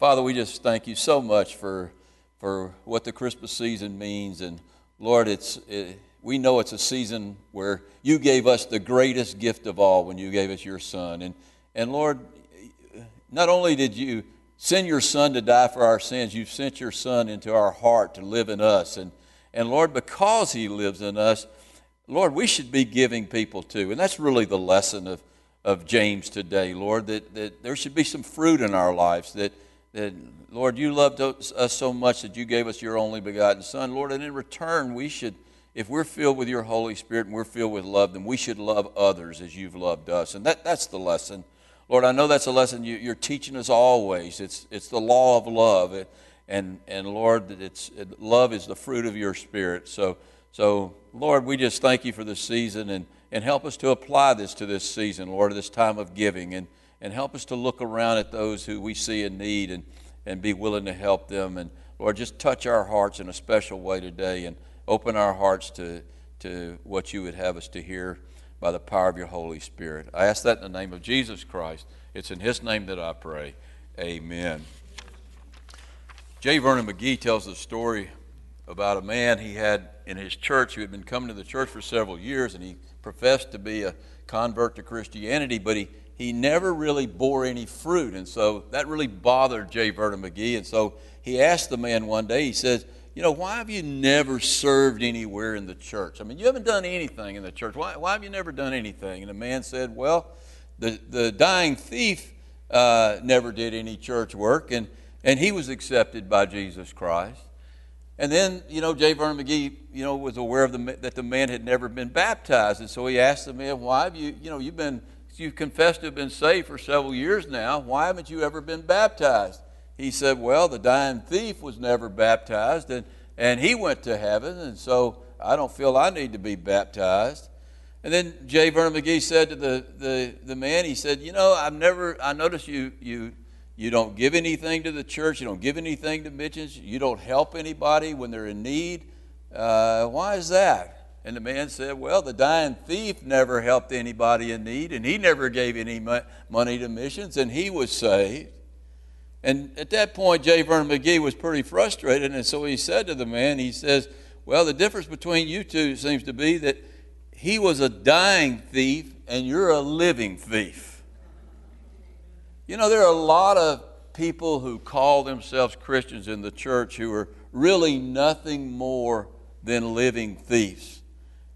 Father, we just thank you so much for, for what the Christmas season means. And Lord, it's, it, we know it's a season where you gave us the greatest gift of all when you gave us your Son. And, and Lord, not only did you send your Son to die for our sins, you've sent your Son into our heart to live in us. And, and Lord, because he lives in us, Lord, we should be giving people too. And that's really the lesson of, of James today, Lord, that, that there should be some fruit in our lives. That, that, Lord, you loved us so much that you gave us your only begotten Son, Lord, and in return, we should, if we're filled with your Holy Spirit and we're filled with love, then we should love others as you've loved us. And that, that's the lesson. Lord, I know that's a lesson you, are teaching us always. It's, it's the law of love. And, and Lord, it's, love is the fruit of your Spirit. So, so, Lord, we just thank you for this season and, and help us to apply this to this season, Lord, this time of giving. And, and help us to look around at those who we see in need and, and be willing to help them. And Lord, just touch our hearts in a special way today and open our hearts to, to what you would have us to hear by the power of your Holy Spirit. I ask that in the name of Jesus Christ. It's in his name that I pray. Amen. J. Vernon McGee tells a story about a man he had in his church who had been coming to the church for several years and he professed to be a convert to Christianity, but he, he never really bore any fruit. And so that really bothered J. Vernon McGee. And so he asked the man one day, he says, You know, why have you never served anywhere in the church? I mean, you haven't done anything in the church. Why, why have you never done anything? And the man said, Well, the, the dying thief uh, never did any church work, and, and he was accepted by Jesus Christ. And then, you know, J. Vernon McGee, you know, was aware of the, that the man had never been baptized. And so he asked the man, why have you, you know, you've been, you've confessed to have been saved for several years now. Why haven't you ever been baptized? He said, well, the dying thief was never baptized and, and he went to heaven. And so I don't feel I need to be baptized. And then J. Vernon McGee said to the, the, the man, he said, you know, I've never, I noticed you, you, you don't give anything to the church. You don't give anything to missions. You don't help anybody when they're in need. Uh, why is that? And the man said, Well, the dying thief never helped anybody in need, and he never gave any money to missions, and he was saved. And at that point, J. Vernon McGee was pretty frustrated, and so he said to the man, He says, Well, the difference between you two seems to be that he was a dying thief, and you're a living thief. You know, there are a lot of people who call themselves Christians in the church who are really nothing more than living thieves.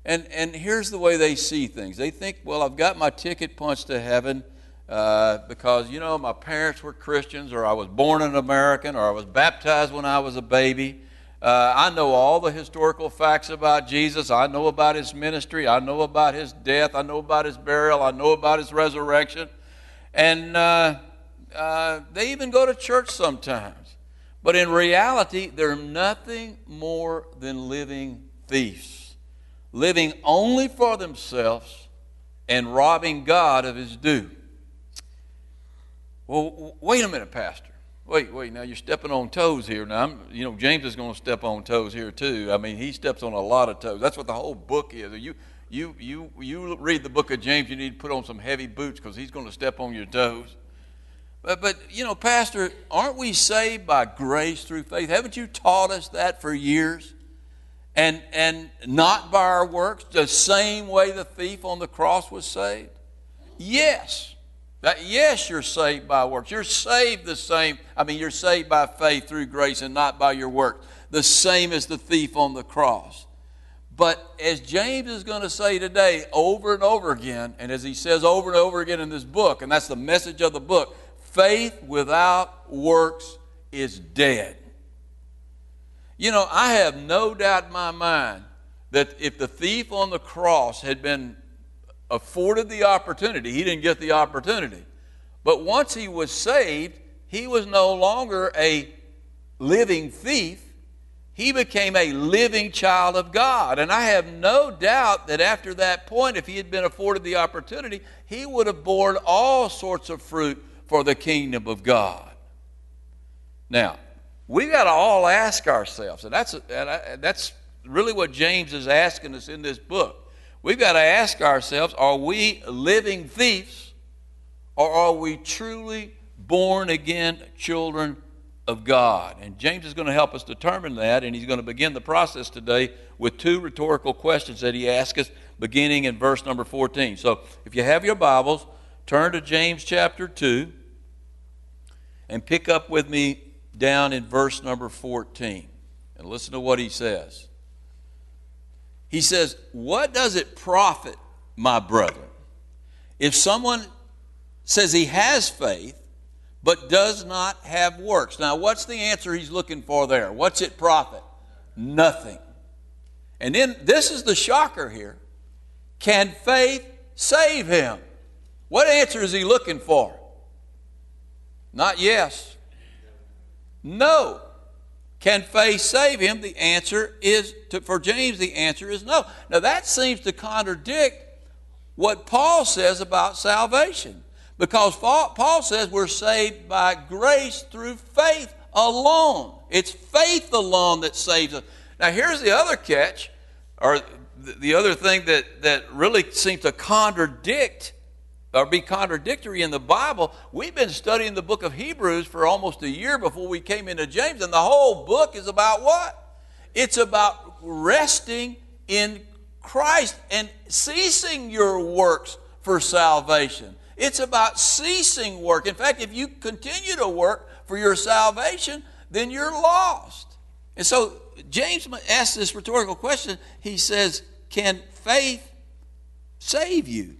And, and here's the way they see things they think, well, I've got my ticket punched to heaven uh, because, you know, my parents were Christians, or I was born an American, or I was baptized when I was a baby. Uh, I know all the historical facts about Jesus. I know about his ministry. I know about his death. I know about his burial. I know about his resurrection. And uh, uh, they even go to church sometimes. But in reality, they're nothing more than living thieves, living only for themselves and robbing God of his due. Well, wait a minute, Pastor. Wait, wait. Now you're stepping on toes here. Now, I'm, you know, James is going to step on toes here too. I mean, he steps on a lot of toes. That's what the whole book is. You, you, you, you read the book of James, you need to put on some heavy boots because he's going to step on your toes. But, but, you know, Pastor, aren't we saved by grace through faith? Haven't you taught us that for years? And, and not by our works, the same way the thief on the cross was saved? Yes. That, yes, you're saved by works. You're saved the same. I mean, you're saved by faith through grace and not by your works. The same as the thief on the cross. But as James is going to say today over and over again, and as he says over and over again in this book, and that's the message of the book, faith without works is dead. You know, I have no doubt in my mind that if the thief on the cross had been afforded the opportunity, he didn't get the opportunity. But once he was saved, he was no longer a living thief, he became a living child of God. And I have no doubt that after that point, if he had been afforded the opportunity, he would have borne all sorts of fruit for the kingdom of God. Now, we've got to all ask ourselves, and that's, and that's really what James is asking us in this book. We've got to ask ourselves are we living thieves or are we truly born again children of God. And James is going to help us determine that, and he's going to begin the process today with two rhetorical questions that he asks us, beginning in verse number 14. So if you have your Bibles, turn to James chapter 2 and pick up with me down in verse number 14. And listen to what he says. He says, What does it profit, my brethren, if someone says he has faith, but does not have works. Now, what's the answer he's looking for there? What's it profit? Nothing. And then this is the shocker here. Can faith save him? What answer is he looking for? Not yes. No. Can faith save him? The answer is, to, for James, the answer is no. Now that seems to contradict what Paul says about salvation. Because Paul says we're saved by grace through faith alone. It's faith alone that saves us. Now, here's the other catch, or the other thing that, that really seems to contradict or be contradictory in the Bible. We've been studying the book of Hebrews for almost a year before we came into James, and the whole book is about what? It's about resting in Christ and ceasing your works for salvation. It's about ceasing work. In fact, if you continue to work for your salvation, then you're lost. And so James asks this rhetorical question. He says, Can faith save you?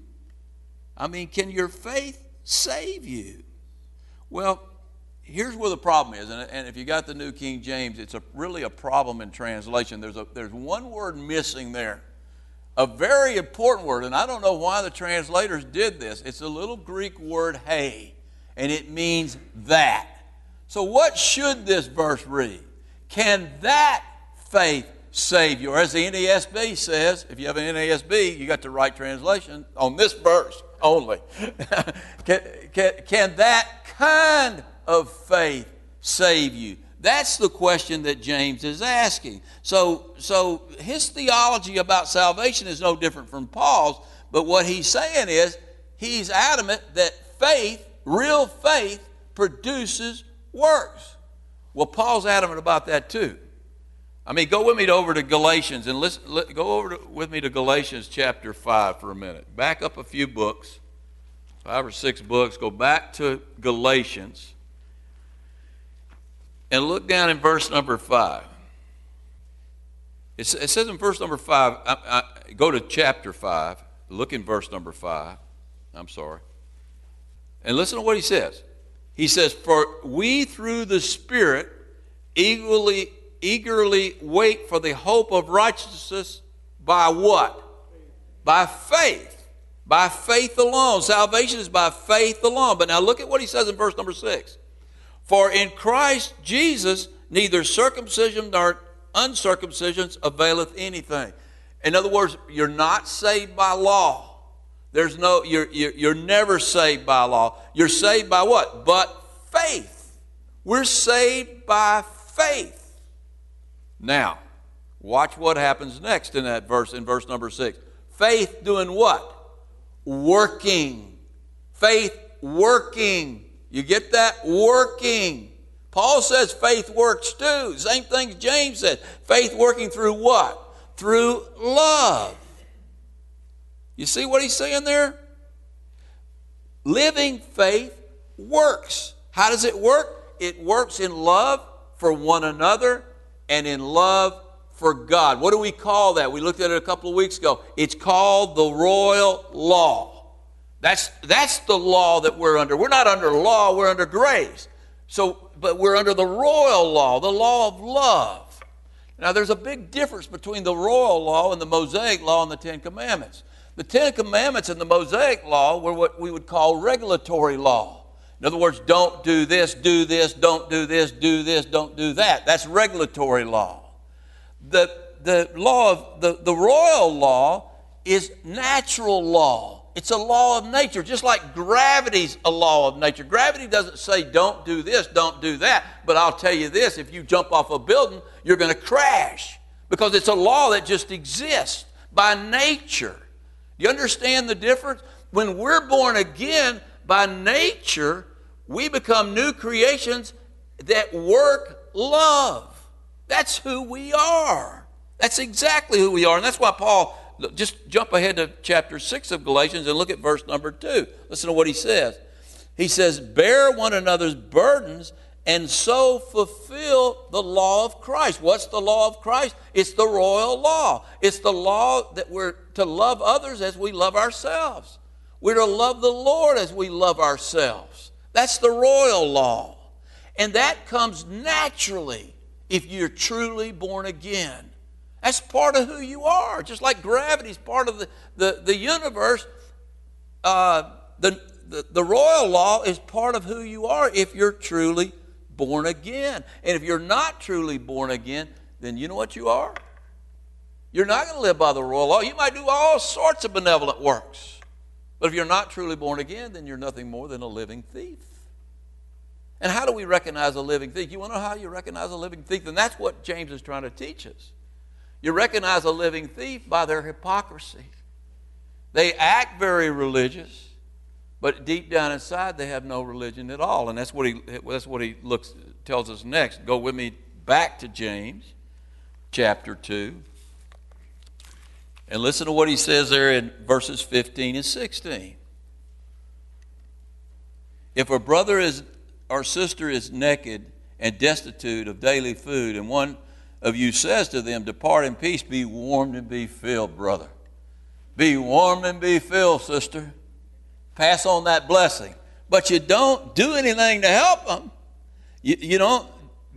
I mean, can your faith save you? Well, here's where the problem is. And, if you got the New King James, it's a, really a problem in translation. There's, a, there's one word missing there a very important word, and I don't know why the translators did this. It's a little Greek word, hey, and it means that. So, what should this verse read? Can that faith save you? Or as the NASB says, if you have an NASB, you got the right translation on this verse only. can, can, can that kind of faith save you? That's the question that James is asking. So, so his theology about salvation is no different from Paul's, but what he's saying is he's adamant that faith, real faith, produces works. Well, Paul's adamant about that too. I mean, go with me to, over to Galatians and listen, go over to, with me to Galatians chapter 5 for a minute. Back up a few books, five or six books. Go back to Galatians. And look down in verse number 5. It, says in verse number 5, I, I, go to chapter 5, look in verse number 5. I'm sorry. And listen to what he says. He says, For we through the Spirit eagerly, eagerly wait for the hope of righteousness by what? By faith. By faith alone. Salvation is by faith alone. But now look at what he says in verse number 6. For in Christ Jesus, neither circumcision nor uncircumcision availeth anything. In other words, you're not saved by law. There's no, you're, you're never saved by law. You're saved by what? But faith. We're saved by faith. Now, watch what happens next in that verse, in verse number six. Faith doing what? Working. Faith working. You get that? Working. Paul says faith works too. Same thing James said. Faith working through what? Through love. You see what he's saying there? Living faith works. How does it work? It works in love for one another and in love for God. What do we call that? We looked at it a couple of weeks ago. It's called the royal law. That's, that's the law that we're under. We're not under law, we're under grace. So, but we're under the royal law, the law of love. Now, there's a big difference between the royal law and the Mosaic law and the Ten Commandments. The Ten Commandments and the Mosaic law were what we would call regulatory law. In other words, don't do this, do this, don't do this, do this, don't do that. That's regulatory law. The, the law of the, the royal law is natural law. It's a law of nature, just like gravity's a law of nature. Gravity doesn't say, don't do this, don't do that. But I'll tell you this if you jump off a building, you're going to crash because it's a law that just exists by nature. You understand the difference? When we're born again, by nature, we become new creations that work love. That's who we are. That's exactly who we are. And that's why Paul, just jump ahead to chapter 6 of Galatians and look at verse number 2. Listen to what he says. He says, Bear one another's burdens and so fulfill the law of Christ. What's the law of Christ? It's the royal law. It's the law that we're to love others as we love ourselves. We're to love the Lord as we love ourselves. That's the royal law. And that comes naturally if you're truly born again. That's part of who you are. Just like gravity is part of the, the, the universe, uh, the, the, the royal law is part of who you are if you're truly born again. And if you're not truly born again, then you know what you are? You're not going to live by the royal law. You might do all sorts of benevolent works. But if you're not truly born again, then you're nothing more than a living thief. And how do we recognize a living thief? You want to know how you recognize a living thief? And that's what James is trying to teach us. You recognize a living thief by their hypocrisy. They act very religious, but deep down inside, they have no religion at all. And that's what he, that's what he looks, tells us next. Go with me back to James chapter 2. And listen to what he says there in verses 15 and 16. If a brother is, or sister is naked and destitute of daily food, and one of you says to them, Depart in peace, be warmed and be filled, brother. Be warmed and be filled, sister pass on that blessing. But you don't do anything to help them. You, you, don't,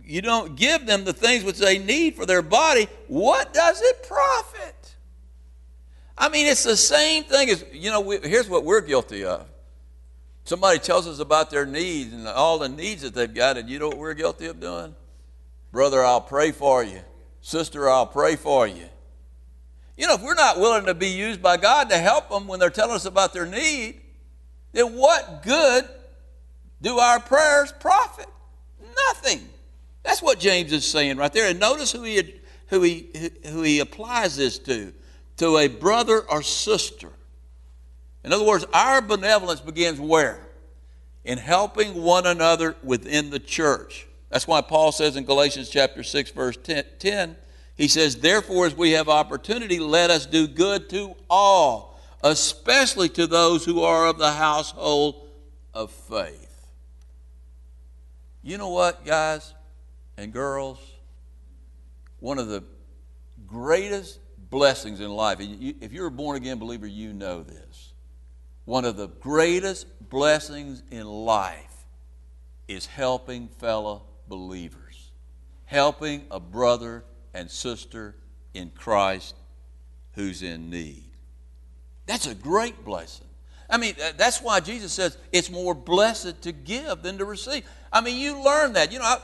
you don't give them the things which they need for their body. What does it profit? I mean, it's the same thing as, you know, we, here's what we're guilty of. Somebody tells us about their needs and all the needs that they've got, and you know what we're guilty of doing? Brother, I'll pray for you. Sister, I'll pray for you. You know, if we're not willing to be used by God to help them when they're telling us about their need, then what good do our prayers profit? Nothing. That's what James is saying right there. And notice who he, who he, who he applies this to to a brother or sister. In other words, our benevolence begins where? In helping one another within the church. That's why Paul says in Galatians chapter 6, verse 10, he says, Therefore, as we have opportunity, let us do good to all especially to those who are of the household of faith. You know what, guys and girls? One of the greatest blessings in life, if you're a born again believer, you know this. One of the greatest blessings in life is helping fellow believers, helping a brother and sister in Christ who's in need. That's a great blessing. I mean, uh, that's why Jesus says it's more blessed to give than to receive. I mean, you learn that. You know,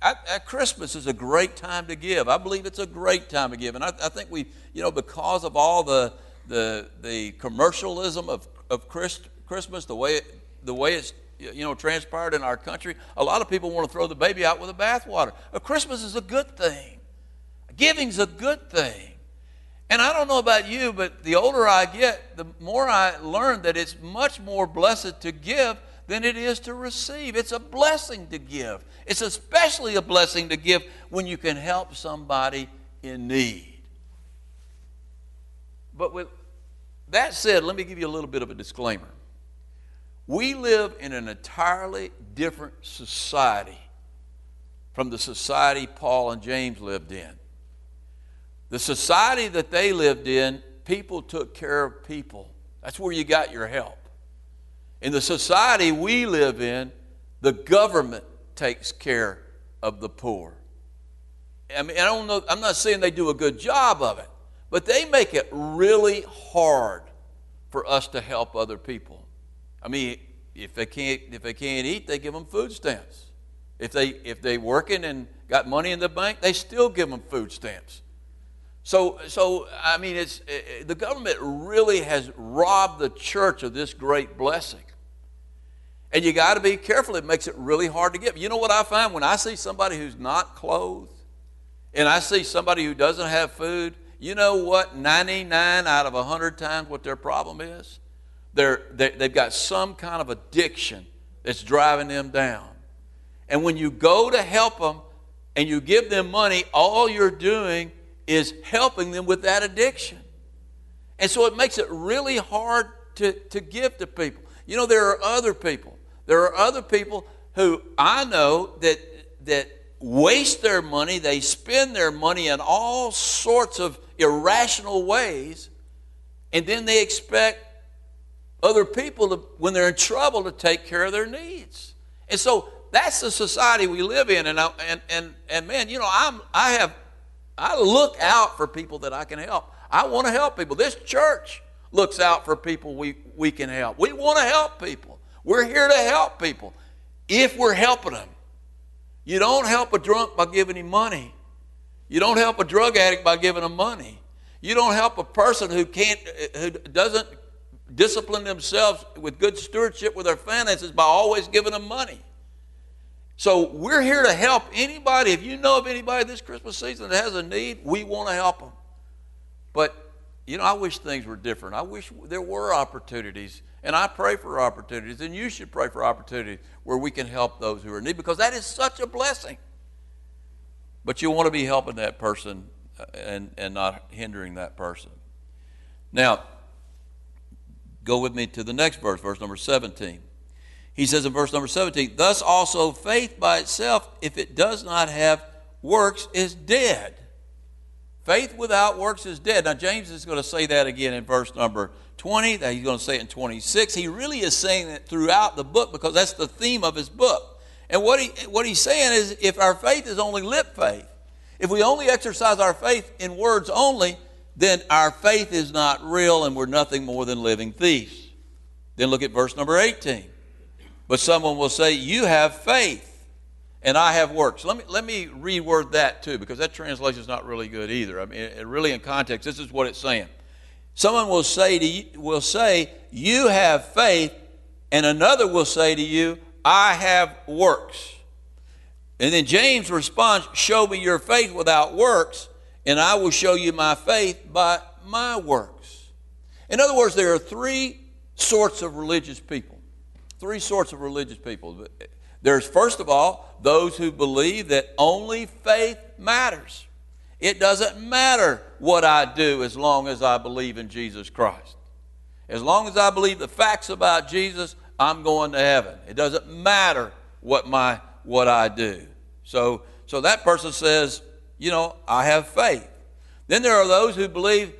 I, I, Christmas is a great time to give. I believe it's a great time to give. And I, think we, you know, because of all the, the, the commercialism of, of Christ, Christmas, the way, the way it's, you know, transpired in our country, a lot of people want to throw the baby out with the bathwater. Christmas is a good thing. Giving's a good thing. And I don't know about you, but the older I get, the more I learn that it's much more blessed to give than it is to receive. It's a blessing to give. It's especially a blessing to give when you can help somebody in need. But with that said, let me give you a little bit of a disclaimer. We live in an entirely different society from the society Paul and James lived in. The society that they lived in, people took care of people. That's where you got your help. In the society we live in, the government takes care of the poor. I mean, I don't know, I'm not saying they do a good job of it, but they make it really hard for us to help other people. I mean, if they can't, if they can't eat, they give them food stamps. If they if they working and got money in the bank, they still give them food stamps. So, so I mean, it's, it, eh, eh, the government really has robbed the church of this great blessing. And you got to be careful. It makes it really hard to give. You know what I find when I see somebody who's not clothed and I see somebody who doesn't have food, you know what 99 out of 100 times what their problem is? They're, they, they've got some kind of addiction that's driving them down. And when you go to help them and you give them money, all you're doing is helping them with that addiction. And so it makes it really hard to, to give to people. You know, there are other people. There are other people who I know that, that waste their money, they spend their money in all sorts of irrational ways, and then they expect other people to, when they're in trouble to take care of their needs. And so that's the society we live in. And, I, and, and, and man, you know, I'm, I have, I look out for people that I can help. I want to help people. This church looks out for people we, we can help. We want to help people. We're here to help people if we're helping them. You don't help a drunk by giving him money. You don't help a drug addict by giving him money. You don't help a person who can't, who doesn't discipline themselves with good stewardship with their finances by always giving them money. So we're here to help anybody. If you know of anybody this Christmas season that has a need, we want to help them. But, you know, I wish things were different. I wish there were opportunities. And I pray for opportunities. And you should pray for opportunities where we can help those who are in need because that is such a blessing. But you want to be helping that person uh, and, and not hindering that person. Now, go with me to the next verse, verse number 17. He says in verse number 17, Thus also faith by itself, if it does not have works, is dead. Faith without works is dead. Now, James is going to say that again in verse number 20. That he's going to say it in 26. He really is saying it throughout the book because that's the theme of his book. And what, he, what he's saying is if our faith is only lip faith, if we only exercise our faith in words only, then our faith is not real and we're nothing more than living thieves. Then look at verse number 18. But someone will say, You have faith and I have works. Let me, let me reword that too, because that translation is not really good either. I mean, it, really in context, this is what it's saying. Someone will say to you, will say, You have faith, and another will say to you, I have works. And then James responds, Show me your faith without works, and I will show you my faith by my works. In other words, there are three sorts of religious people. Three sorts of religious people. There's, first of all, those who believe that only faith matters. It doesn't matter what I do as long as I believe in Jesus Christ. As long as I believe the facts about Jesus, I'm going to heaven. It doesn't matter what my what I do. So so that person says, you know, I have faith. Then there are those who believe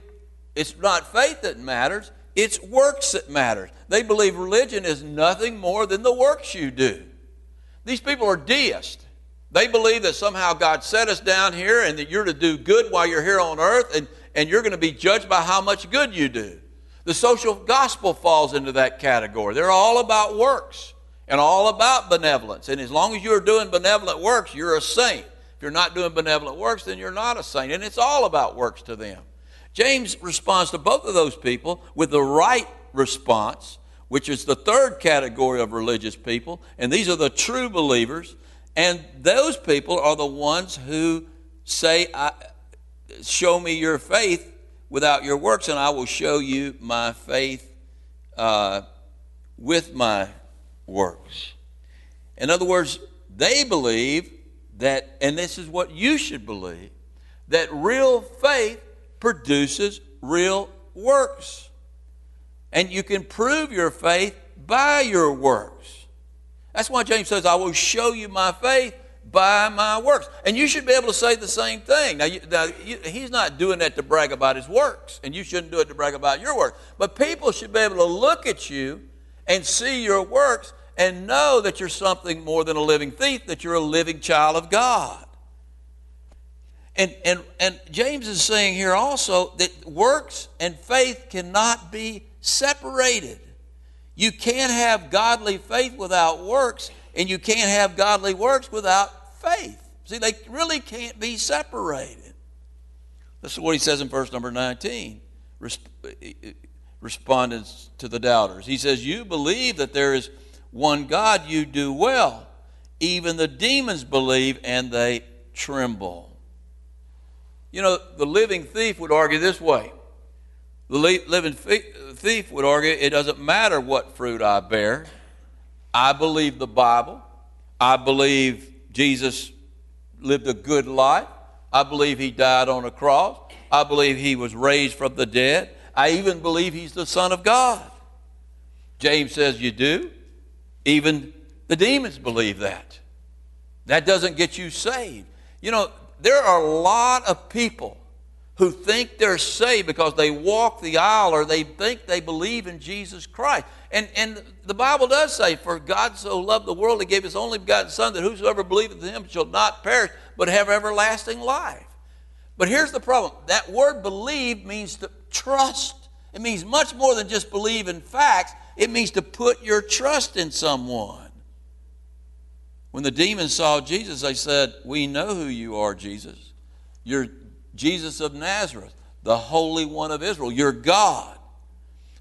it's not faith that matters, it's works that matters. They believe religion is nothing more than the works you do. These people are deists. They believe that somehow God set us down here and that you're to do good while you're here on earth and, and you're going to be judged by how much good you do. The social gospel falls into that category. They're all about works and all about benevolence. And as long as you're doing benevolent works, you're a saint. If you're not doing benevolent works, then you're not a saint. And it's all about works to them. James responds to both of those people with the right response which is the third category of religious people. And these are the true believers. And those people are the ones who say, Show me your faith without your works, and I will show you my faith uh, with my works. In other words, they believe that, and this is what you should believe, that real faith produces real works. And you can prove your faith by your works. That's why James says, I will show you my faith by my works. And you should be able to say the same thing. Now, you, now you, he's not doing that to brag about his works, and you shouldn't do it to brag about your work. But people should be able to look at you and see your works and know that you're something more than a living thief, that you're a living child of God. And, and, and James is saying here also that works and faith cannot be separated. You can't have godly faith without works, and you can't have godly works without faith. See, they really can't be separated. This is what he says in verse number 19, respondents to the doubters. He says, You believe that there is one God, you do well. Even the demons believe and they tremble. You know, the living thief would argue this way the living thief would argue it doesn't matter what fruit I bear. I believe the Bible. I believe Jesus lived a good life. I believe he died on a cross. I believe he was raised from the dead. I even believe he's the Son of God. James says, You do? Even the demons believe that. That doesn't get you saved. You know, there are a lot of people who think they're saved because they walk the aisle or they think they believe in Jesus Christ. And, and the Bible does say, For God so loved the world, he gave his only begotten Son, that whosoever believeth in him shall not perish, but have everlasting life. But here's the problem that word believe means to trust. It means much more than just believe in facts, it means to put your trust in someone. When the demons saw Jesus, they said, We know who you are, Jesus. You're Jesus of Nazareth, the Holy One of Israel. You're God.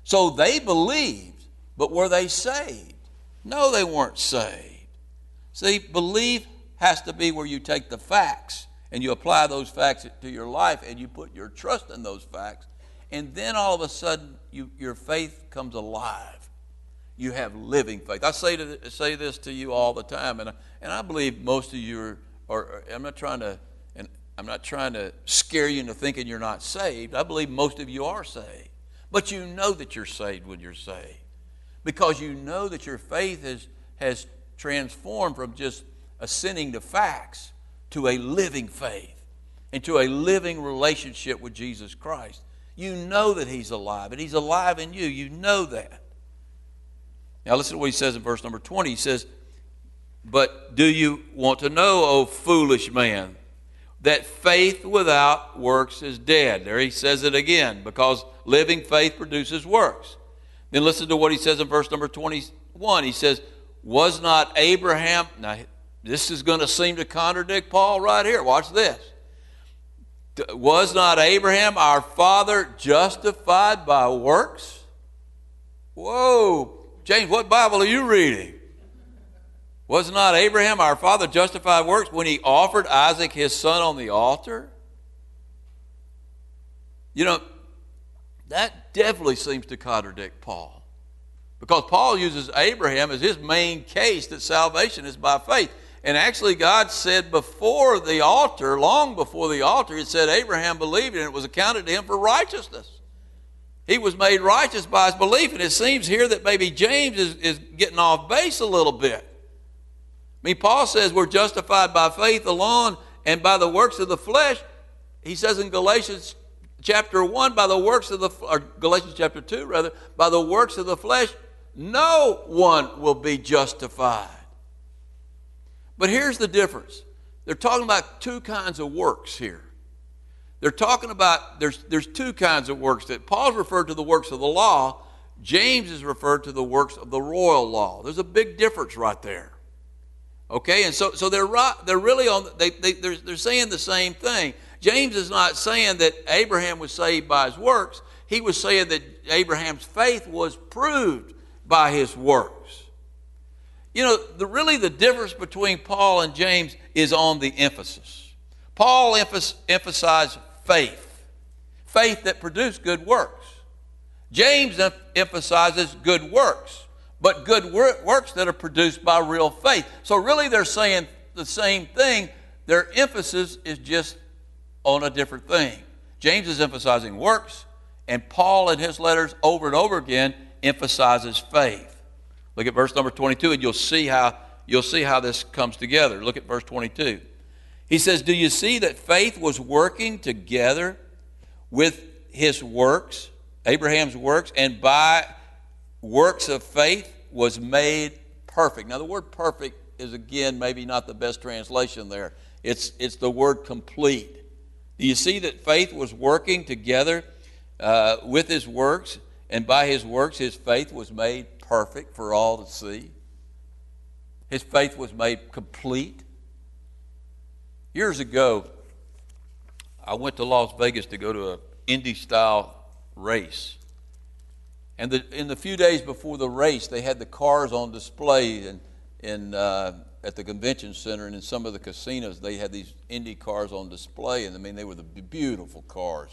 So they believed, but were they saved? No, they weren't saved. See, belief has to be where you take the facts and you apply those facts to your life and you put your trust in those facts. And then all of a sudden, you, your faith comes alive. You have living faith. I say, to, say this to you all the time, and I, and I believe most of you are, are, I'm not trying to and I'm not trying to scare you into thinking you're not saved. I believe most of you are saved. But you know that you're saved when you're saved because you know that your faith has, has transformed from just assenting to facts to a living faith and to a living relationship with Jesus Christ. You know that He's alive, and He's alive in you. You know that. Now, listen to what He says in verse number 20. He says, But do you want to know, O foolish man? that faith without works is dead. There he says it again, because living faith produces works. Then listen to what he says in verse number 21. He says, Was not Abraham, now this is going to seem to contradict Paul right here. Watch this. Was not Abraham our father justified by works? Whoa. James, what Bible are you reading? Was not Abraham, our father, justified works when he offered Isaac his son on the altar? You know, that definitely seems to contradict Paul. Because Paul uses Abraham as his main case that salvation is by faith. And actually, God said before the altar, long before the altar, He said Abraham believed and it was accounted to him for righteousness. He was made righteous by his belief. And it seems here that maybe James is, is getting off base a little bit. I mean, Paul says we're justified by faith alone and by the works of the flesh. He says in Galatians chapter 1, by the works of the, or Galatians chapter 2, rather, by the works of the flesh, no one will be justified. But here's the difference they're talking about two kinds of works here. They're talking about, there's, there's two kinds of works that Paul's referred to the works of the law, James is referred to the works of the royal law. There's a big difference right there. Okay, and so, so they're, right, they're really on, they, they, they're, they're saying the same thing. James is not saying that Abraham was saved by his works. He was saying that Abraham's faith was proved by his works. You know, the, really the difference between Paul and James is on the emphasis. Paul emphasized faith, faith that produced good works. James emphasizes good works but good works that are produced by real faith. So, really, they're saying the same thing. Their emphasis is just on a different thing. James is emphasizing works, and Paul, in his letters over and over again, emphasizes faith. Look at verse number 22, and you'll see how, you'll see how this comes together. Look at verse 22. He says, Do you see that faith was working together with his works, Abraham's works, and by works of faith was made perfect. Now, the word perfect is again maybe not the best translation there. It's, it's the word complete. Do you see that faith was working together uh, with his works, and by his works, his faith was made perfect for all to see? His faith was made complete. Years ago, I went to Las Vegas to go to an Indy style race. And the, in the few days before the race, they had the cars on display in, in, uh, at the convention center and in some of the casinos. They had these Indy cars on display, and I mean, they were the beautiful cars.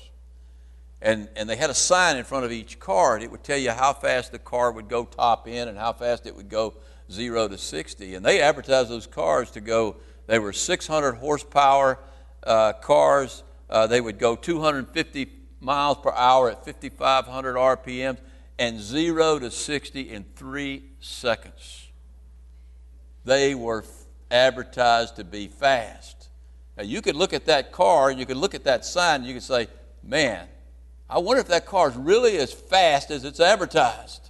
And, and they had a sign in front of each car, and it would tell you how fast the car would go top in and how fast it would go zero to 60. And they advertised those cars to go, they were 600 horsepower uh, cars. Uh, they would go 250 miles per hour at 5,500 RPMs and zero to 60 in three seconds. They were advertised to be fast. Now, you could look at that car you could look at that sign and you could say, man, I wonder if that car is really as fast as it's advertised.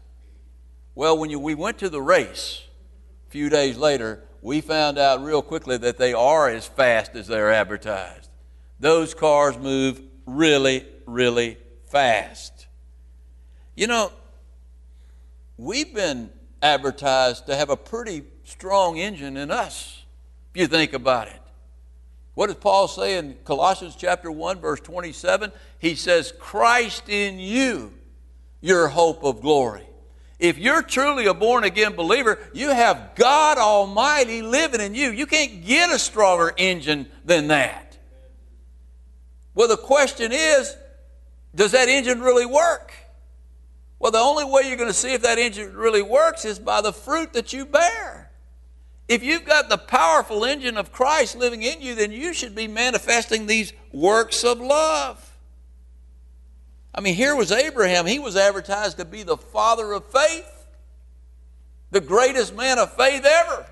Well, when you, we went to the race a few days later, we found out real quickly that they are as fast as they're advertised. Those cars move really, really fast. You know, we've been advertised to have a pretty strong engine in us, if you think about it. What does Paul say in Colossians chapter 1, verse 27? He says, Christ in you, your hope of glory. If you're truly a born again believer, you have God Almighty living in you. You can't get a stronger engine than that. Well, the question is does that engine really work? Well, the only way you're going to see if that engine really works is by the fruit that you bear. If you've got the powerful engine of Christ living in you, then you should be manifesting these works of love. I mean, here was Abraham. He was advertised to be the father of faith, the greatest man of faith ever.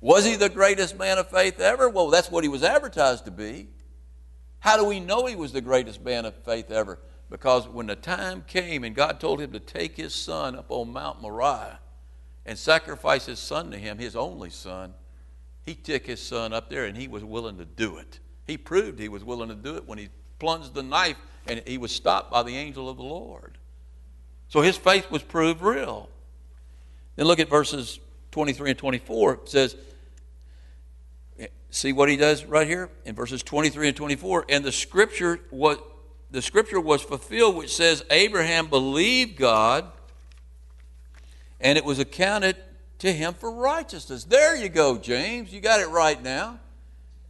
Was he the greatest man of faith ever? Well, that's what he was advertised to be. How do we know he was the greatest man of faith ever? Because when the time came and God told him to take his son up on Mount Moriah, and sacrifice his son to him, his only son, he took his son up there and he was willing to do it. He proved he was willing to do it when he plunged the knife and he was stopped by the angel of the Lord. So his faith was proved real. Then look at verses 23 and 24. It says, see what he does right here in verses 23 and 24. And the scripture was the scripture was fulfilled which says Abraham believed God and it was accounted to him for righteousness. There you go, James. You got it right now.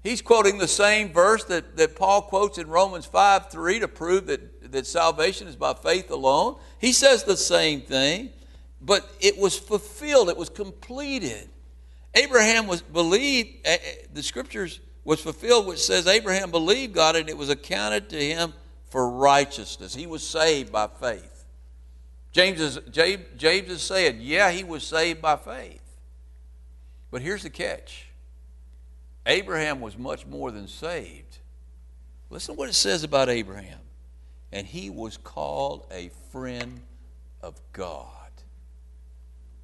He's quoting the same verse that, that Paul quotes in Romans 5 3 to prove that, that salvation is by faith alone. He says the same thing, but it was fulfilled, it was completed. Abraham was believed, eh, eh, the scriptures was fulfilled, which says Abraham believed God and it was accounted to him for righteousness. He was saved by faith. James is, James, James is saying, yeah, he was saved by faith. But here's the catch Abraham was much more than saved. Listen to what it says about Abraham. And he was called a friend of God.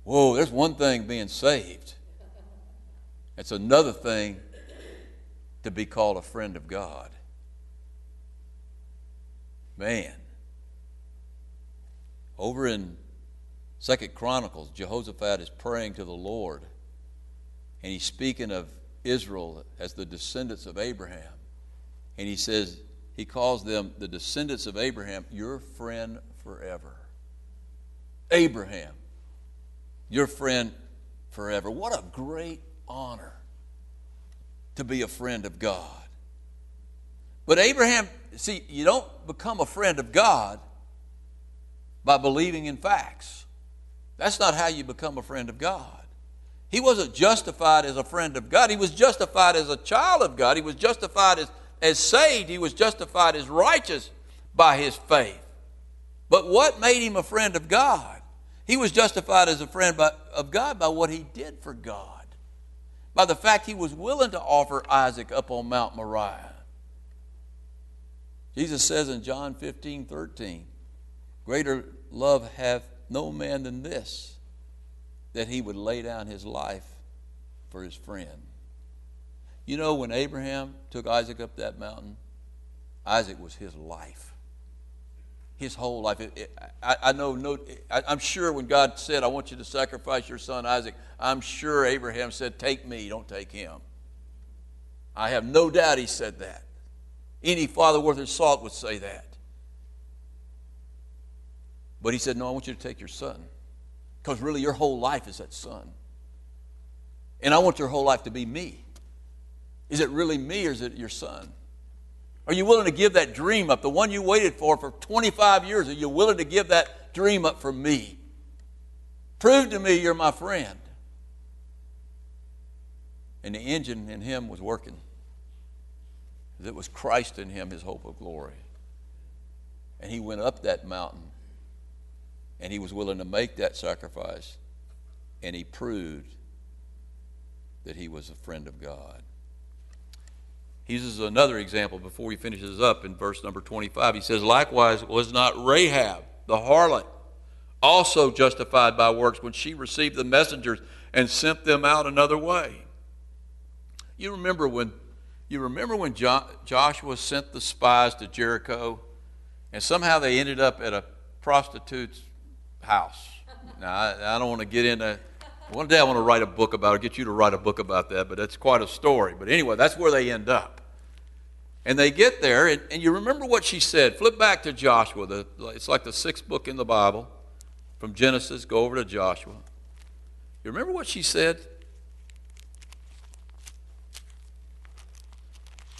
Whoa, there's one thing being saved, it's another thing to be called a friend of God. Man. Over in Second Chronicles, Jehoshaphat is praying to the Lord, and he's speaking of Israel as the descendants of Abraham. And he says, he calls them the descendants of Abraham, your friend forever. Abraham, your friend forever. What a great honor to be a friend of God. But Abraham, see, you don't become a friend of God by believing in facts. That's not how you become a friend of God. He wasn't justified as a friend of God. He was justified as a child of God. He was justified as, as saved. He was justified as righteous by his faith. But what made him a friend of God? He was justified as a friend by, of God by what he did for God, by the fact he was willing to offer Isaac up on Mount Moriah. Jesus says in John 15 13, Greater love hath no man than this, that he would lay down his life for his friend. You know, when Abraham took Isaac up that mountain, Isaac was his life. His whole life. It, it, I, I, know, no, I, I'm sure when God said, I want you to sacrifice your son Isaac, I'm sure Abraham said, Take me, don't take him. I have no doubt he said that. Any father worth his salt would say that. But he said, No, I want you to take your son. Because really, your whole life is that son. And I want your whole life to be me. Is it really me or is it your son? Are you willing to give that dream up, the one you waited for for 25 years? Are you willing to give that dream up for me? Prove to me you're my friend. And the engine in him was working. It was Christ in him, his hope of glory. And he went up that mountain and he was willing to make that sacrifice. And he proved that he was a friend of God. He uses another example before he finishes up in verse number 25. He says, Likewise, was not Rahab, the harlot, also justified by works when she received the messengers and sent them out another way? You remember when you remember when jo- Joshua sent the spies to Jericho and somehow they ended up at a prostitute's house. Now, I, I don't want to get into one day I want to write a book about it, get you to write a book about that, but that's quite a story. But anyway, that's where they end up. And they get there, and, and you remember what she said. Flip back to Joshua. The, it's like the sixth book in the Bible. From Genesis, go over to Joshua. You remember what she said?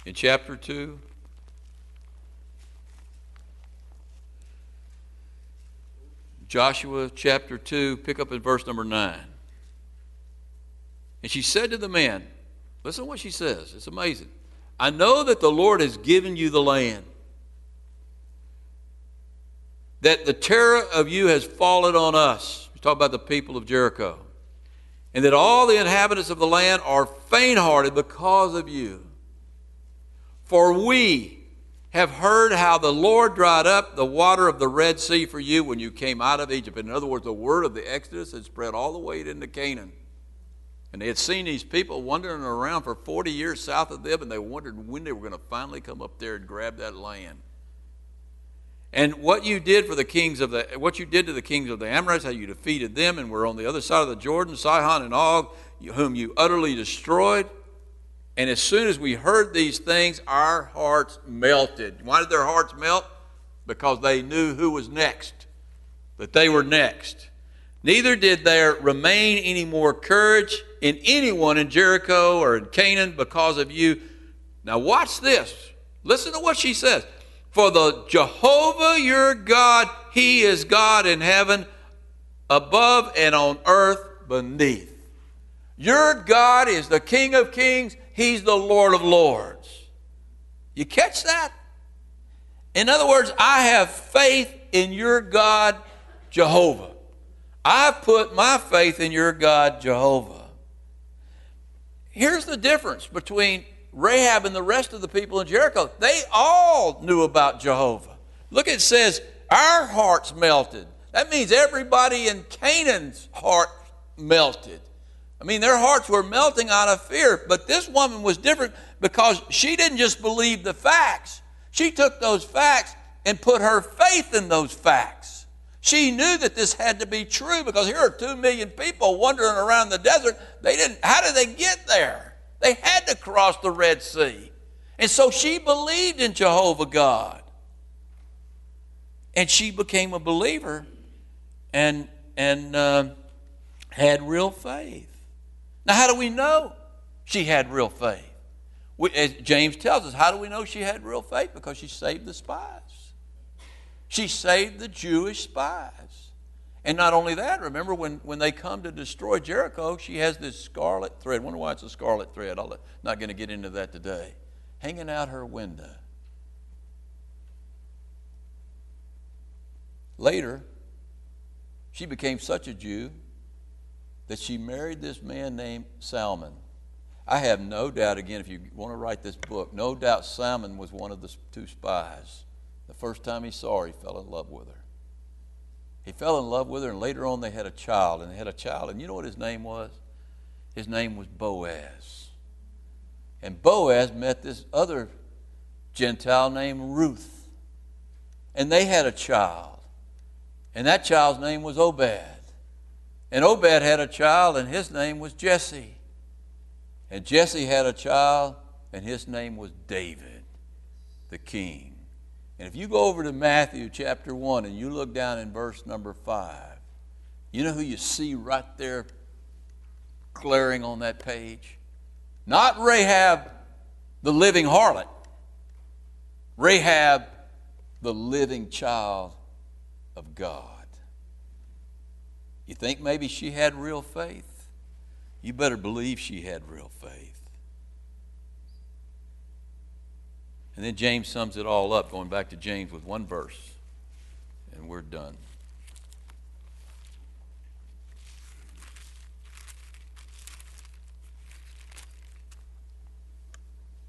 In chapter 2, Joshua chapter 2, pick up in verse number 9. And she said to the man, Listen to what she says. It's amazing. I know that the Lord has given you the land, that the terror of you has fallen on us. We talk about the people of Jericho. And that all the inhabitants of the land are faint hearted because of you. For we have heard how the Lord dried up the water of the Red Sea for you when you came out of Egypt. In other words, the word of the Exodus had spread all the way into Canaan. And they had seen these people wandering around for 40 years south of them, and they wondered when they were going to finally come up there and grab that land. And what you did for the kings of the what you did to the kings of the Amorites, how you defeated them and were on the other side of the Jordan, Sihon and Og, whom you utterly destroyed. And as soon as we heard these things, our hearts melted. Why did their hearts melt? Because they knew who was next, that they were next. Neither did there remain any more courage in anyone in Jericho or in Canaan because of you. Now, watch this. Listen to what she says. For the Jehovah your God, He is God in heaven, above and on earth beneath. Your God is the King of kings, He's the Lord of lords. You catch that? In other words, I have faith in your God, Jehovah. I've put my faith in your God, Jehovah. Here's the difference between Rahab and the rest of the people in Jericho. They all knew about Jehovah. Look, it says, Our hearts melted. That means everybody in Canaan's heart melted. I mean, their hearts were melting out of fear. But this woman was different because she didn't just believe the facts, she took those facts and put her faith in those facts. She knew that this had to be true because here are two million people wandering around the desert. They didn't, how did they get there? They had to cross the Red Sea. And so she believed in Jehovah God. And she became a believer and, and uh, had real faith. Now, how do we know she had real faith? We, James tells us, how do we know she had real faith? Because she saved the spies. She saved the Jewish spies. And not only that, remember when, when they come to destroy Jericho, she has this scarlet thread. I Wonder why it's a scarlet thread. I'm not going to get into that today. Hanging out her window. Later, she became such a Jew that she married this man named Salmon. I have no doubt, again, if you want to write this book, no doubt Salmon was one of the two spies. The first time he saw her, he fell in love with her. He fell in love with her, and later on they had a child, and they had a child, and you know what his name was? His name was Boaz. And Boaz met this other Gentile named Ruth. And they had a child. And that child's name was Obed. And Obed had a child, and his name was Jesse. And Jesse had a child, and his name was David, the king. And if you go over to Matthew chapter 1 and you look down in verse number 5, you know who you see right there glaring on that page? Not Rahab, the living harlot. Rahab, the living child of God. You think maybe she had real faith? You better believe she had real faith. And then James sums it all up, going back to James with one verse, and we're done.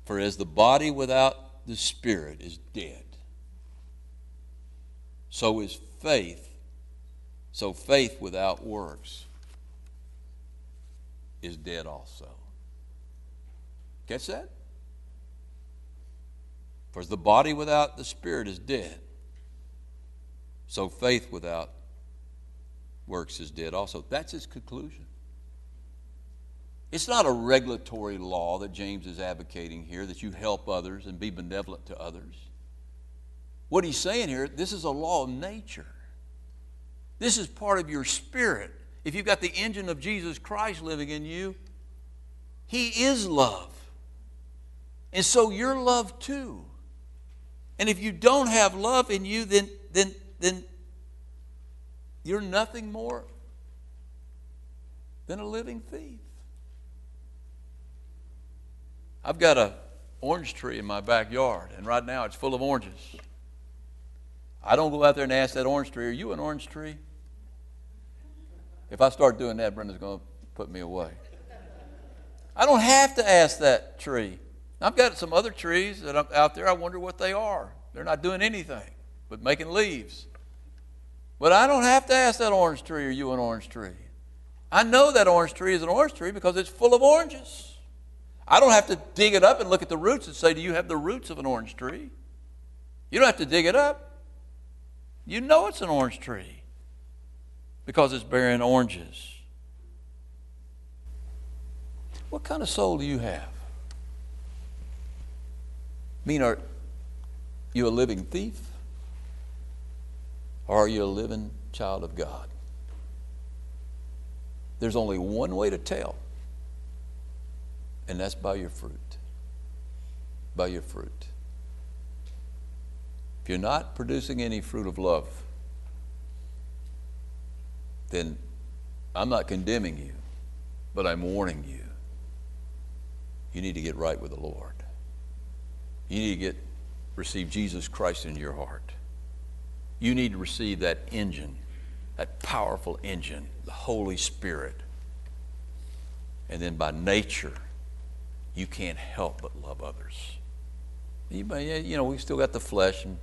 For as the body without the spirit is dead, so is faith. So faith without works is dead also. Catch that? For the body without the spirit is dead, so faith without works is dead also. That's his conclusion. It's not a regulatory law that James is advocating here that you help others and be benevolent to others. What he's saying here, this is a law of nature. This is part of your spirit. If you've got the engine of Jesus Christ living in you, he is love. And so you're love too. And if you don't have love in you, then, then, then you're nothing more than a living thief. I've got a orange tree in my backyard, and right now it's full of oranges. I don't go out there and ask that orange tree, Are you an orange tree? If I start doing that, Brenda's going to put me away. I don't have to ask that tree. I've got some other trees that are out there. I wonder what they are. They're not doing anything but making leaves. But I don't have to ask that orange tree, Are you an orange tree? I know that orange tree is an orange tree because it's full of oranges. I don't have to dig it up and look at the roots and say, Do you have the roots of an orange tree? You don't have to dig it up. You know it's an orange tree because it's bearing oranges. What kind of soul do you have? I mean, are you a living thief? Or are you a living child of God? There's only one way to tell and that's by your fruit. By your fruit. If you're not producing any fruit of love, then I'm not condemning you, but I'm warning you. You need to get right with the Lord. You need to get receive Jesus Christ in your heart. You need to receive that engine, that powerful engine, the Holy Spirit. And then by nature, you can't help but love others. You, you know, we've still got the flesh, and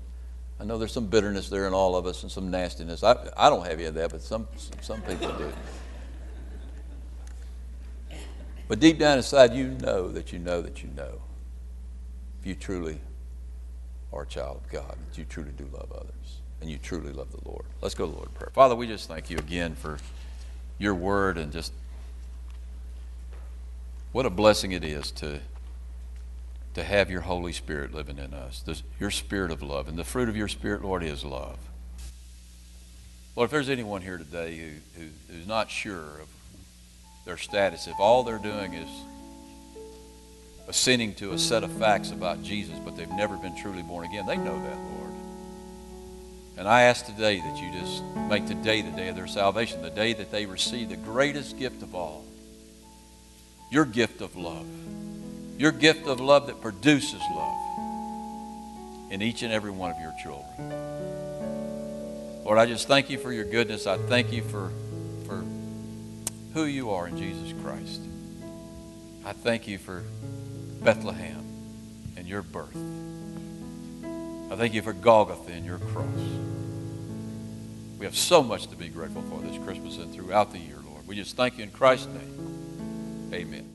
I know there's some bitterness there in all of us and some nastiness. I, I don't have any of that, but some, some people do. But deep down inside, you know that you know that you know. If you truly are a child of God, that you truly do love others, and you truly love the Lord. Let's go to the Lord in prayer. Father, we just thank you again for your word and just what a blessing it is to, to have your Holy Spirit living in us, this, your spirit of love. And the fruit of your spirit, Lord, is love. Lord, if there's anyone here today who, who, who's not sure of their status, if all they're doing is assenting to a set of facts about Jesus, but they've never been truly born again, they know that, Lord. And I ask today that you just make today the day of their salvation, the day that they receive the greatest gift of all your gift of love. Your gift of love that produces love in each and every one of your children. Lord, I just thank you for your goodness. I thank you for, for who you are in Jesus Christ. I thank you for Bethlehem and your birth. I thank you for Golgotha and your cross. We have so much to be grateful for this Christmas and throughout the year, Lord. We just thank you in Christ's name. Amen.